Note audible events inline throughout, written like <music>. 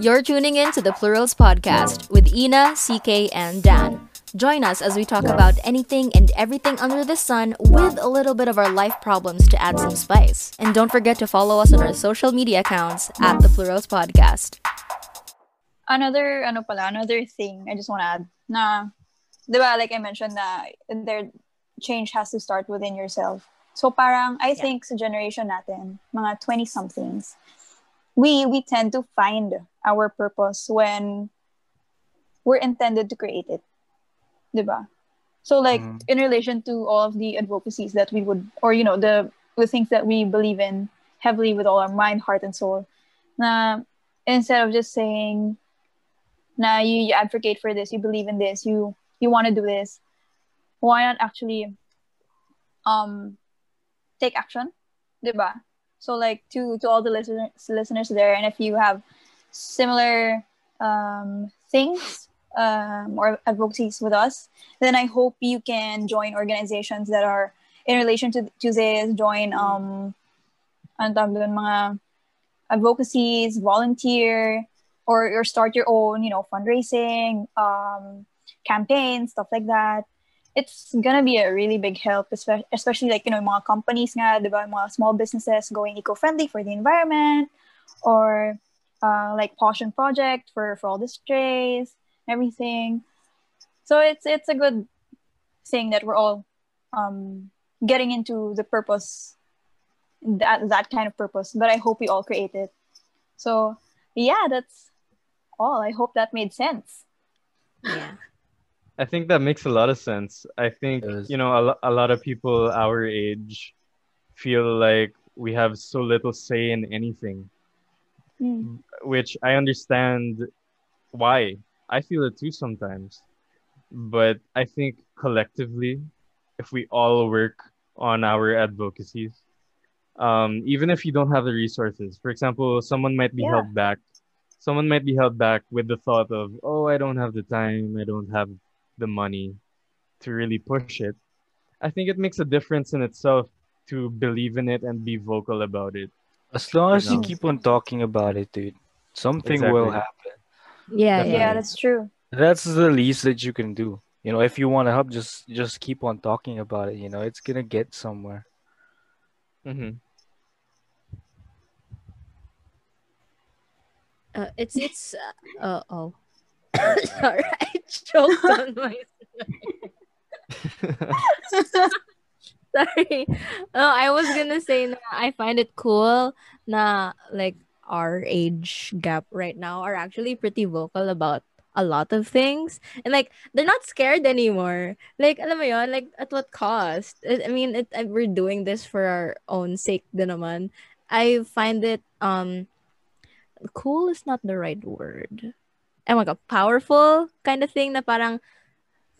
You're tuning in to the Plurals podcast with Ina, CK, and Dan. Join us as we talk about anything and everything under the sun with a little bit of our life problems to add some spice. And don't forget to follow us on our social media accounts at the Plurals podcast. Another, ano pala, another thing I just want to add na, di ba, like I mentioned na their change has to start within yourself. So parang, I yeah. think sa generation natin, mga 20-somethings, we we tend to find our purpose when we're intended to create it. Diba? So like mm. in relation to all of the advocacies that we would or you know the the things that we believe in heavily with all our mind, heart and soul. Na instead of just saying na you, you advocate for this, you believe in this, you you want to do this, why not actually um take action? Diba? So like to to all the listeners listeners there, and if you have similar um, things um, or advocacies with us, then I hope you can join organizations that are in relation to this. Join um, mga advocacies, volunteer, or or start your own, you know, fundraising, um, campaigns, stuff like that it's gonna be a really big help, especially like, you know, mga companies nga, diba, mga small businesses going eco-friendly for the environment or uh, like Pawssion Project for, for all the strays, everything. So it's it's a good thing that we're all um, getting into the purpose, that, that kind of purpose, but I hope we all create it. So yeah, that's all. I hope that made sense. Yeah. I think that makes a lot of sense. I think you know a, a lot of people our age feel like we have so little say in anything, mm. which I understand why. I feel it too sometimes, but I think collectively, if we all work on our advocacies, um, even if you don't have the resources, for example, someone might be yeah. held back. Someone might be held back with the thought of, oh, I don't have the time, I don't have the money to really push it, I think it makes a difference in itself to believe in it and be vocal about it. As long as you, know? you keep on talking about it, dude, something exactly. will happen. Yeah, Definitely. yeah, that's true. That's the least that you can do. You know, if you want to help, just just keep on talking about it. You know, it's gonna get somewhere. Mm-hmm. Uh, it's it's uh, uh oh Sorry, I choked on my <laughs> <laughs> Sorry. Oh, I was gonna say na I find it cool na like our age gap right now are actually pretty vocal about a lot of things. And like they're not scared anymore. Like alam mo yon like at what cost? I mean it, we're doing this for our own sake din naman. I find it um cool is not the right word my god, powerful kind of thing na parang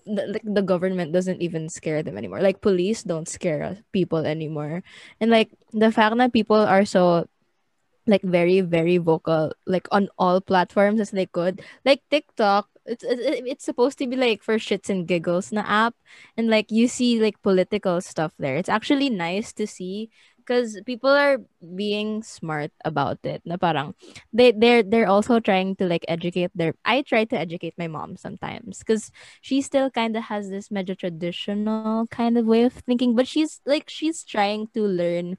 the, the government doesn't even scare them anymore. Like police don't scare people anymore. And like the fact that people are so like very very vocal like on all platforms as they could. Like TikTok, it's it's supposed to be like for shits and giggles na app and like you see like political stuff there. It's actually nice to see because people are being smart about it na parang they they're they're also trying to like educate their I try to educate my mom sometimes because she still kind of has this major traditional kind of way of thinking but she's like she's trying to learn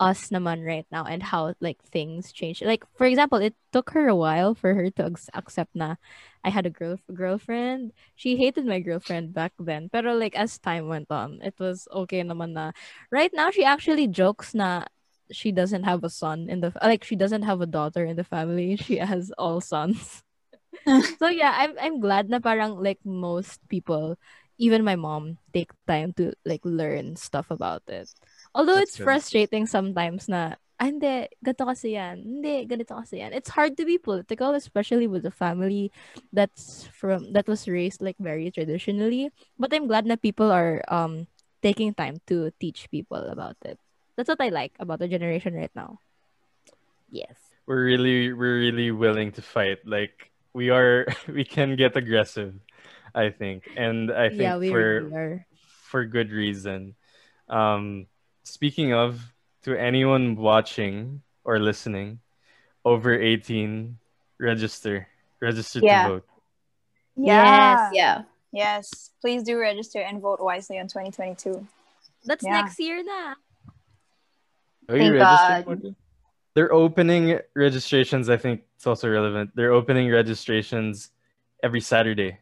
us naman right now and how like things change. Like for example, it took her a while for her to accept na I had a girl girlfriend. She hated my girlfriend back then. Pero like as time went on, it was okay naman na. Right now she actually jokes na she doesn't have a son in the like she doesn't have a daughter in the family. <laughs> She has all sons. <laughs> so yeah, I'm I'm glad na parang like most people, even my mom, take time to like learn stuff about it. Although That's it's good. frustrating sometimes na, ah, hindi, ganito kasi yan. Hindi, ganito kasi yan. It's hard to be political, especially with a family that's from, that was raised like very traditionally. But I'm glad that people are um taking time to teach people about it. That's what I like about the generation right now. Yes. We're really, we're really willing to fight. Like, we are, <laughs> we can get aggressive, I think. And I think yeah, for, really for good reason. Um, speaking of, to anyone watching or listening over 18, register. Register Yeah. to vote. Yeah. Yes. Yeah. Yes. Please do register and vote wisely on 2022. That's Yeah. next year na. Are you Thank registered? They're opening registrations. I think it's also relevant. They're opening registrations every Saturday,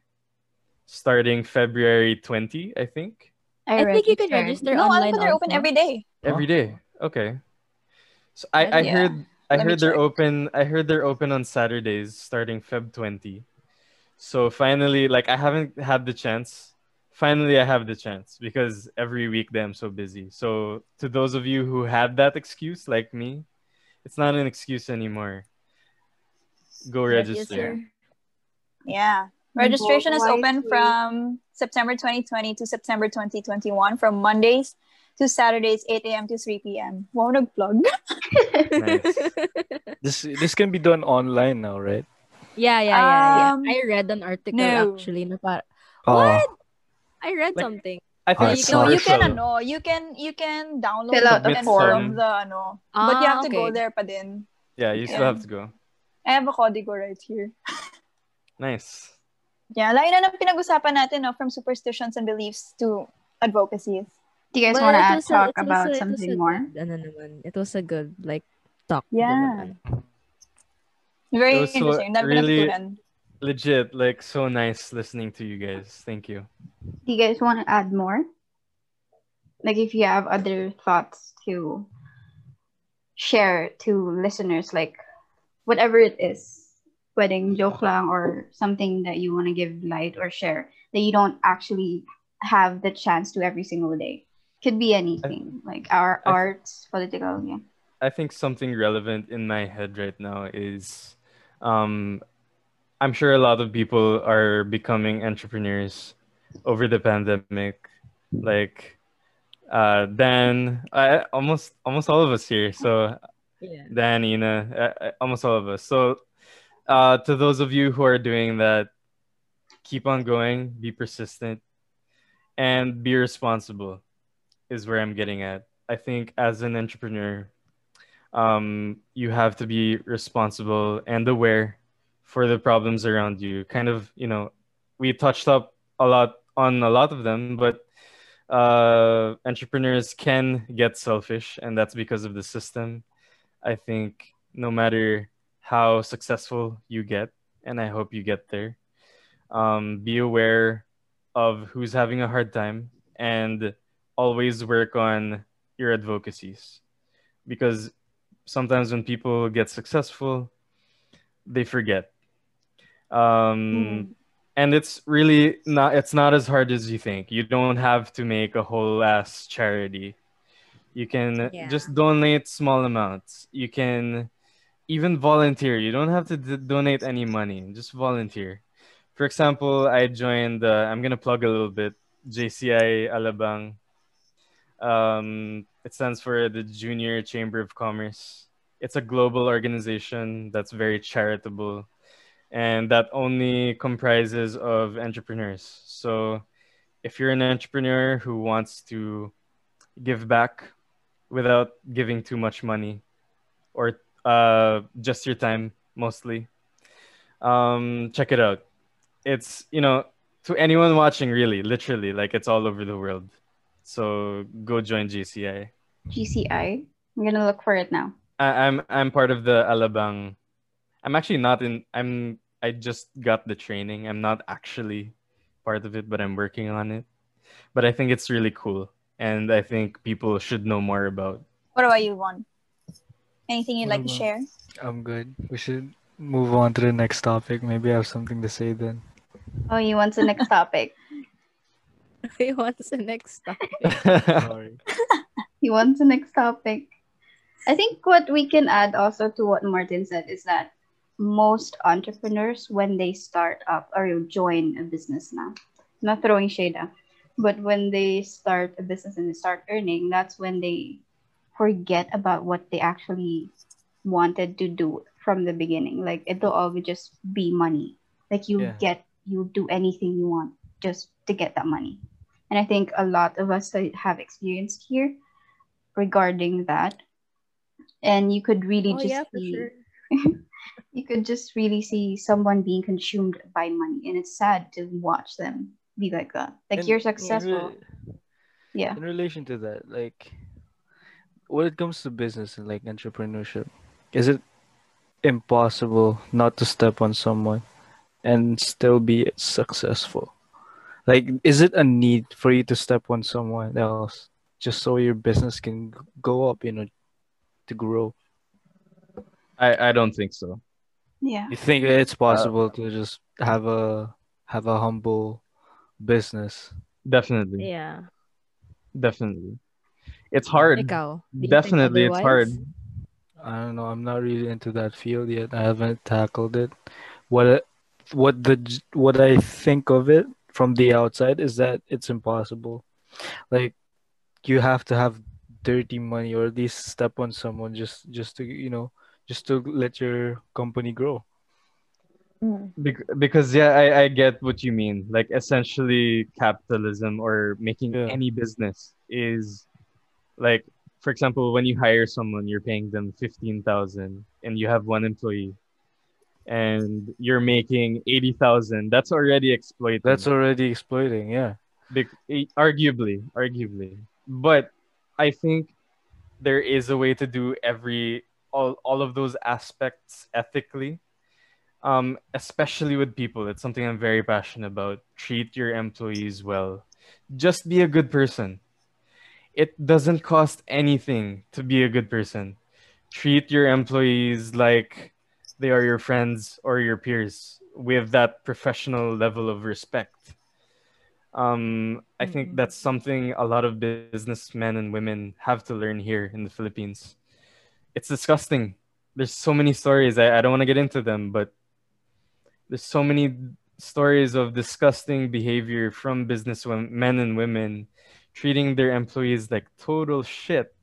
starting February 20, I think. I think you can register No, I online thought they're open every day. Every day. Okay. So I, I Yeah. heard I Let heard they're check. open I heard they're open on Saturdays starting Feb 20. So finally like I haven't had the chance. Finally I have the chance because every weekday I'm so busy. So to those of you who had that excuse like me, it's not an excuse anymore. Go register. Yeah. Registration is open from September 2020 to September 2021 from Mondays to Saturdays 8 a.m. to 3 p.m. Wow, nag-plug. Nice. <laughs> This this can be done online now, right? yeah, yeah, yeah, yeah. Um, I read an article no. actually na par- Oh, What? I read Like- something. I Ah, think it's it's No, you can partial. ano, you can you can download Fill out the and fill form. the ano. but you Ah, have to go there pa din. Yeah, you still Yeah. have to go. I have a código right here. <laughs> Nice. Yeah, layo na ng pinag-usapan natin no, from superstitions and beliefs to advocacies. Do you guys want to was a- talk about a- something a more? good, ano naman, it was a good like talk. Yeah. Very It so interesting. Dami really- Legit, like so nice listening to you guys. Thank you. Do you guys want to add more? Like if you have other thoughts to share to listeners, like whatever it is, pwedeng joke lang or something that you want to give light or share that you don't actually have the chance to every single day. Could be anything, like our I- arts, political, yeah. I think something relevant in my head right now is um I'm sure a lot of people are becoming entrepreneurs over the pandemic. Like uh Dan, I almost almost all of us here. So Yeah. Dan, Ina, uh, almost all of us. So uh to those of you who are doing that, keep on going, be persistent, and be responsible is where I'm getting at. I think as an entrepreneur, um, you have to be responsible and aware for the problems around you. Kind of, you know, we touched up a lot on a lot of them, but uh, entrepreneurs can get selfish, and that's because of the system. I think no matter how successful you get, and I hope you get there, um, be aware of who's having a hard time and always work on your advocacies. Because sometimes when people get successful they forget. Um and it's really not it's not as hard as you think. You don't have to make a whole ass charity. You can Yeah. just donate small amounts. You can even volunteer you don't have to d- donate any money just volunteer for example i joined uh, i'm gonna plug a little bit jci alabang um, it stands for the Junior Chamber of Commerce. It's a global organization that's very charitable and that only comprises of entrepreneurs. So if you're an entrepreneur who wants to give back without giving too much money or uh, just your time mostly, um, check it out. It's, you know, to anyone watching, really, literally, like it's all over the world. So go join JCI. JCI. I'm gonna look for it now. I, I'm I'm part of the Alabang. I'm actually not in. I'm I just got the training. I'm not actually part of it, but I'm working on it. But I think it's really cool, and I think people should know more about. What about you, Von? Anything you'd like to share? I'm good. We should move on to the next topic. Maybe I have something to say then. Oh, you want the next <laughs> topic? <laughs> He wants the next topic. <laughs> Sorry. He wants the next topic. I think what we can add also to what Martin said is that most entrepreneurs, when they start up or you join a business now, not throwing shade, ah, but when they start a business and they start earning, that's when they forget about what they actually wanted to do from the beginning. Like it'll always oh, just be money. Like you Yeah. get, you do anything you want just to get that money. And I think a lot of us have experienced here regarding that. And you could really oh just yeah, see sure. <laughs> you could just really see someone being consumed by money, and it's sad to watch them be like that. Like And you're in successful, re- yeah. in relation to that, like when it comes to business and like entrepreneurship, is it impossible not to step on someone and still be successful? Like, is it a need for you to step on someone else just so your business can go up, you know, to grow? I, I don't think so. Yeah. You think it's uh, possible to just have a have a humble business? Definitely. Yeah. Definitely. It's hard. Ikaw, do Definitely it's hard. I don't know. I'm not really into that field yet. I haven't tackled it. What it- what the what I think of it from the outside is that it's impossible. Like you have to have dirty money or at least step on someone just just to you know just to let your company grow. Mm. Bec- because yeah, I, I get what you mean. Like essentially capitalism or making Yeah. any business is like for example, when you hire someone, you're paying them fifteen thousand and you have one employee and you're making eighty thousand, that's already exploiting. That's already exploiting. Yeah. Eh, arguably, arguably. But I think there is a way to do every all all of those aspects ethically. Um, especially with people. It's something I'm very passionate about. Treat your employees well. Just be a good person. It doesn't cost anything to be a good person. Treat your employees like they are your friends or your peers with that professional level of respect. Um, I think Mhm. that's something a lot of businessmen and women have to learn here in the Philippines. It's disgusting. There's so many stories. I, I don't want to get into them, but there's so many stories of disgusting behavior from business men and women treating their employees like total shit.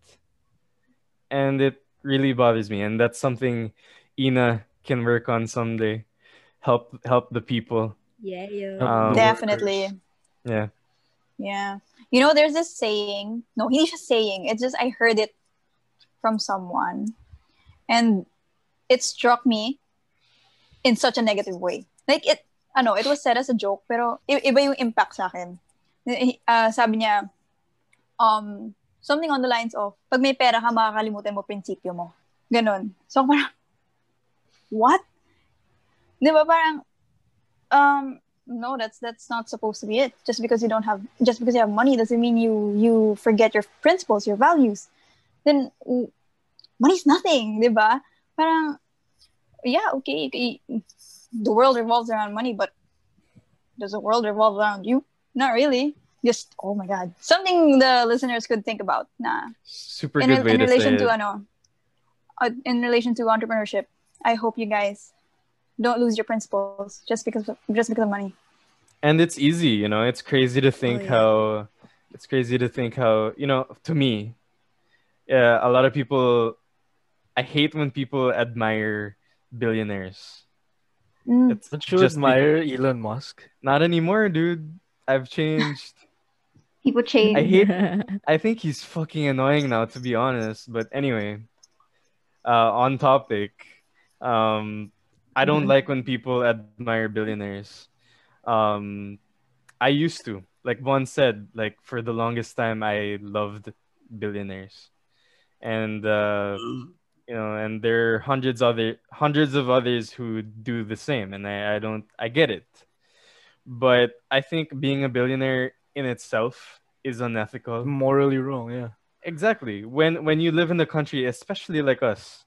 And it really bothers me. And that's something Ina can work on someday. Help help the people. Yeah, yeah. Um, Definitely. Yeah. Yeah. You know, there's this saying. No, hindi siya saying. It's just I heard it from someone. And it struck me in such a negative way. Like it, ano, it was said as a joke, pero i- iba yung impact sa akin. Uh, sabi niya, um, something on the lines of, pag may pera ka, makakalimutan mo prinsipyo mo. Ganon. So parang, what? Di ba parang, um, no, that's that's not supposed to be it. Just because you don't have, just because you have money doesn't mean you you forget your principles, your values. Then money's nothing, di ba? Parang, yeah, okay, the world revolves around money, but does the world revolve around you? Not really. Just oh my god, something the listeners could think about. Nah, Super in, good way in to relation say to it. ano, uh, in relation to entrepreneurship, I hope you guys don't lose your principles just because of, just because of money. and it's easy you know it's crazy to think yeah. how it's crazy to think how you know to me yeah a lot of people i hate when people admire billionaires Mm. it's Don't you just admire Elon Musk? not anymore dude i've changed People change. i hate <laughs> i think he's fucking annoying now to be honest but anyway uh on topic um i don't Mhm. like when people admire billionaires um i used to like one said like for the longest time i loved billionaires and uh you know and there are hundreds other hundreds of others who do the same and i, I don't i get it but i think being a billionaire in itself is unethical Morally wrong, yeah. exactly when when you live in the country especially like us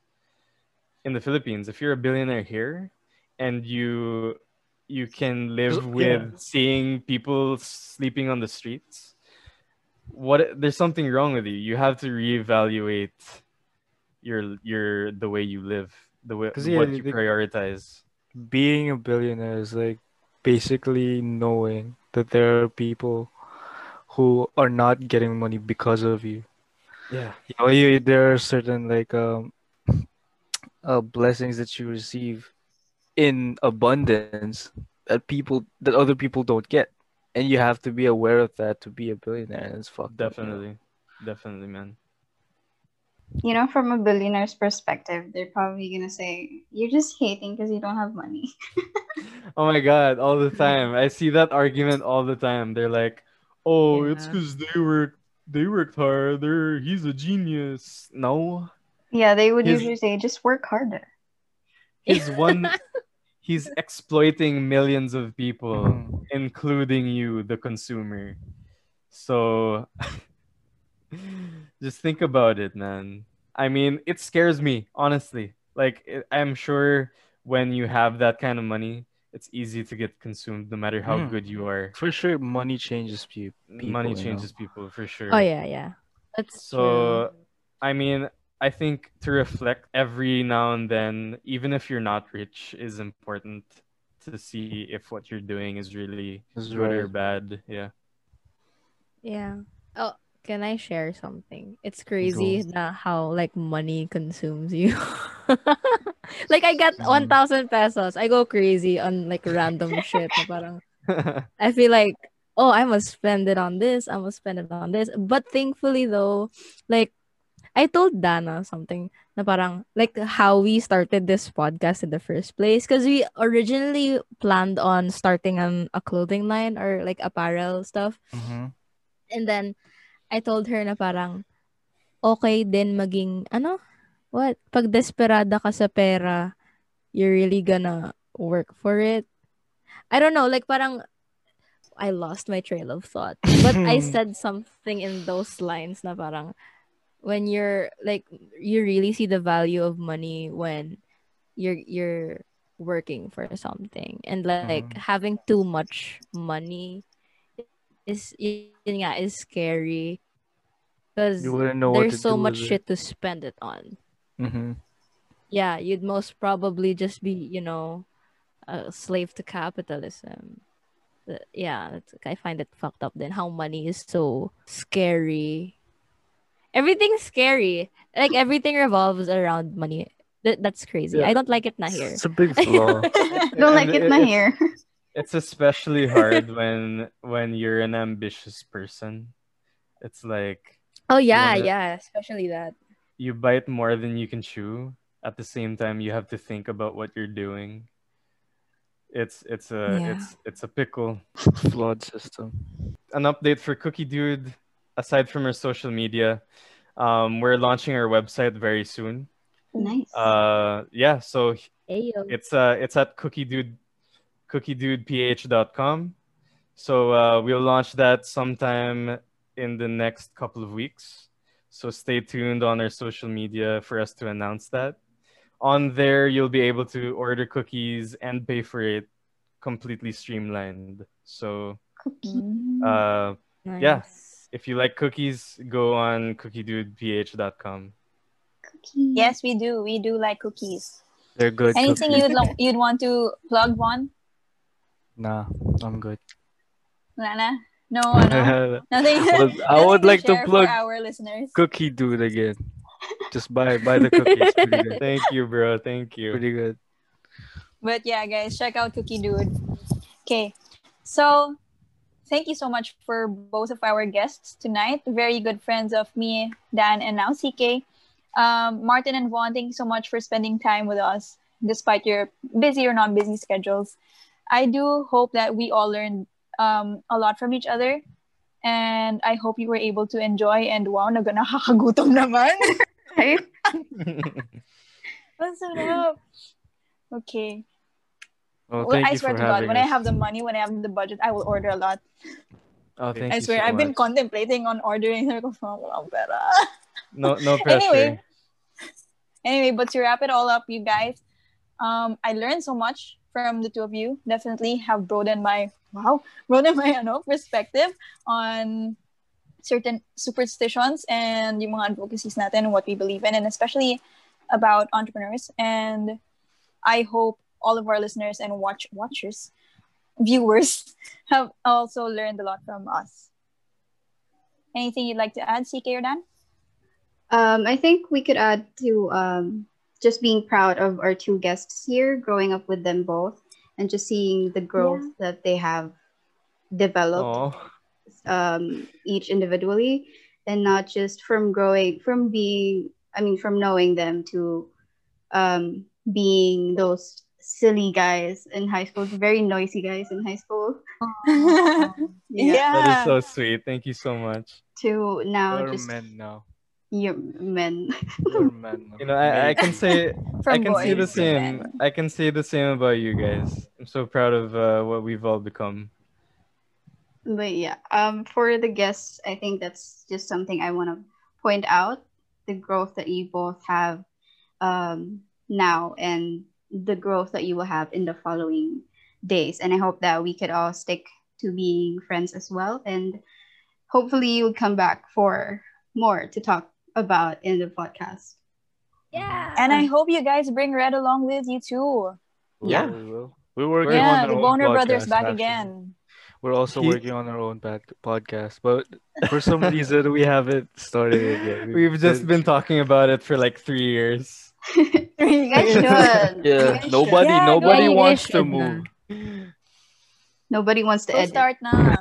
in the philippines if you're a billionaire here and you you can live Yeah. with seeing people sleeping on the streets what there's something wrong with you you have to reevaluate your your the way you live the way yeah, what you the- prioritize Being a billionaire is like basically knowing that there are people who are not getting money because of you. yeah You know, you, there are certain like um uh, blessings that you receive in abundance that people that other people don't get, and you have to be aware of that to be a billionaire. And it's fucked up, you know? definitely definitely man you know, from a billionaire's perspective, they're probably gonna say, "You're just hating because you don't have money." <laughs> oh my god, all the time. I see that argument all the time. They're like, "Oh, it's because they worked they worked hard. They're he's a genius." No, yeah, they would His- usually say, "Just work harder." he's one. <laughs> he's exploiting millions of people, Mhm. including you, the consumer. So, <laughs> just think about it, man. I mean, it scares me, honestly. Like, it, I'm sure when you have that kind of money, it's easy to get consumed, no matter how Mm. good you are. For sure, money changes pe- people. money you know? changes people for sure. Oh yeah, yeah. That's true. So, I mean, I think to reflect every now and then, even if you're not rich, is important to see if what you're doing is really That's good or bad. Yeah. Yeah. Oh, can I share something? It's crazy na how like money consumes you. <laughs> <laughs> like I got Mhm. 1000 pesos. I go crazy on like random shit. parang <laughs> I feel like oh, I must spend it on this. I must spend it on this. But thankfully though, like I told Dana something na parang like how we started this podcast in the first place because we originally planned on starting an, a clothing line or like apparel stuff. Mhm. And then, I told her na parang, okay din maging, ano? What? Pag desperada ka sa pera, you're really gonna work for it. I don't know, like parang, I lost my trail of thought. But I <laughs> said something in those lines na parang, when you're, like, you really see the value of money when you're, you're working for something. And like, Mhm. having too much money is yun nga is scary because You wouldn't know what there's so much it. shit to spend it on. Mhm. Yeah, you'd most probably just be, you know, a slave to capitalism. Uh, Yeah, it's, I find it fucked up then how money is so scary. Everything's scary. Like everything revolves around money. That, that's crazy. Yeah. I don't like it na here. It's a big flaw. <laughs> <laughs> Don't like And it na it's- here. It's especially hard <laughs> when when you're an ambitious person. It's like Oh yeah, wanna- yeah, especially that. You bite more than you can chew. At the same time, you have to think about what you're doing. It's it's a Yeah. it's it's a pickle. <laughs> Flawed system. An update for Cookie Dude. Aside from our social media, um, we're launching our website very soon. Nice. Uh, yeah, so Ayo. it's uh it's at cookie dude cookiedudeph.com so uh, we'll launch that sometime in the next couple of weeks so stay tuned on our social media for us to announce that on there you'll be able to order cookies and pay for it completely streamlined so uh, yeah. If you like cookies go on cookiedudeph.com Cookie. Yes, we do. We do like cookies. They're good. Anything cookies. you'd lo- you'd want to plug one? Nah, I'm good. Lana? No, ano? <laughs> Nothing. Well, I nothing would like to share plug our listeners. Cookie Dude again. <laughs> Just buy buy the cookies. Thank you bro thank you Pretty good. But yeah, guys, check out Cookie Dude. Okay, so thank you so much for both of our guests tonight. Very good friends of me, Dan, and now CK. Um, Martin and Von, thank you so much for spending time with us despite your busy or non busy schedules. I do hope that we all learned um, a lot from each other. And I hope you were able to enjoy and wow, naga nakakagutom <laughs> naman. Right? Ang sarap. Okay. Well, Well, thank I you swear for to God, having when I have the money, when I have the budget, I will order a lot. Oh, thank I you swear, so I've been contemplating on ordering. <laughs> Sabi ko, "Fuck, walang pera." no no <laughs> pressure Anyway. Anyway, but to wrap it all up, you guys, um, I learned so much from the two of you. Definitely have broadened my wow, <laughs> broadened my ano, perspective on certain superstitions and yung mga advocacies natin, what we believe in, and especially about entrepreneurs. And I hope all of our listeners and watch watchers, viewers, <laughs> have also learned a lot from us. Anything you'd like to add, CK or Dan? Um, I think we could add to um, just being proud of our two guests here, growing up with them both, and just seeing the growth that they have developed um, each individually, and not just from growing from being I mean, from knowing them to um, being those silly guys in high school, very noisy guys in high school. <laughs> yeah. That is so sweet. Thank you so much. To now You're just men now. You're men. You're <laughs> men. You know, I, I can say <laughs> I can say the same. men. I can say the same about you guys. I'm so proud of uh, what we've all become. But yeah, um, for the guests, I think that's just something I want to point out the growth that you both have um, now and the growth that you will have in the following days. And I hope that we could all stick to being friends as well. And hopefully, you'll come back for more to talk about in the podcast. Yeah. And I hope you guys bring Red along with you too. We Yeah. we will. We're working on Yeah, our the own Boner Brothers back actually. again. We're also working on our own bad- podcast, but for some <laughs> reason we haven't started it yet. We've just been talking about it for like three years. <laughs> You guys <laughs> should. Yeah, You guys nobody, Yeah, nobody go ahead. wants to move. should. Nobody wants to So edit. start na.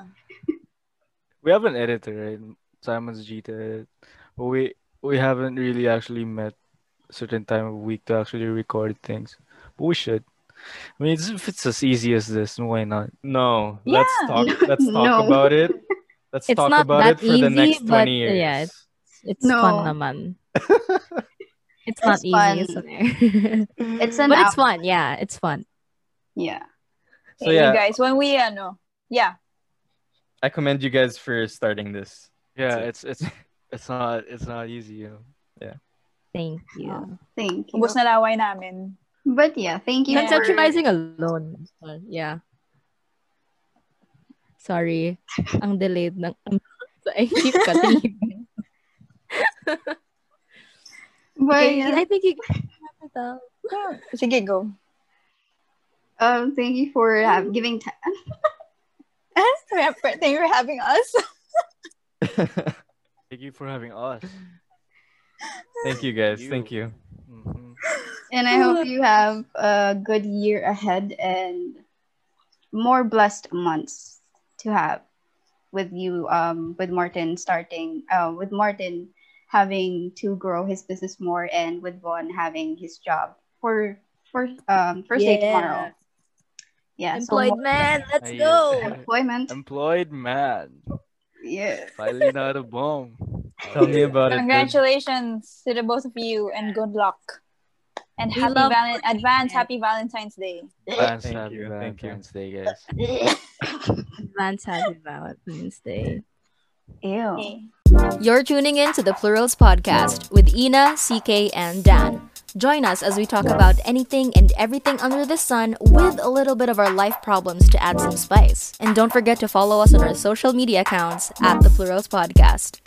We have an editor, right? Simon's G to edit, but we we haven't really actually met a certain time of week to actually record things. But we should. I mean, it's, if it's as easy as this, why not? No, let's Yeah. talk. <laughs> Let's talk No. about it. Let's <laughs> It's talk not about that it for the easy, next but, twenty years. yeah, It's No. fun naman. <laughs> It's not It's fun. easy. sorry. It's an but it's fun. Yeah, it's fun. Yeah. So Hey, yeah. you guys, when we uh, ano, yeah, I commend you guys for starting this. Yeah, it's it's it's not it's not easy, you know. Thank you. Thank you. ubos na laway namin. But yeah, thank you. for- Conceptualizing alone. Yeah. Sorry. Ang delayed ng I keep cutting you. But Okay, yeah, I think you <laughs> Sige, go. um, thank you for uh, giving time. <laughs> Thank you for having us. <laughs> Thank you for having us. <laughs> Thank you guys. You. Thank you. Mhm. And I hope you have a good year ahead and more blessed months to have with you, um, with Martin starting, uh, with Martin having to grow his business more and with Von having his job for, for, um, first day tomorrow. Yeah. so employed more man. Let's go. employment. Employed man. Yeah. Finally not a bomb. Tell me about it. Congratulations to the both of you and good luck. And We happy love Valen- Martin. advance happy Valentine's Day. Advance Thank happy you, thank you. Valentine's Day, guys. <laughs> Advance happy Valentine's Day. Ew. Okay. You're tuning in to the Plurals podcast with Ina, CK, and Dan. Join us as we talk about anything and everything under the sun with a little bit of our life problems to add some spice. And don't forget to follow us on our social media accounts at the Plurals podcast.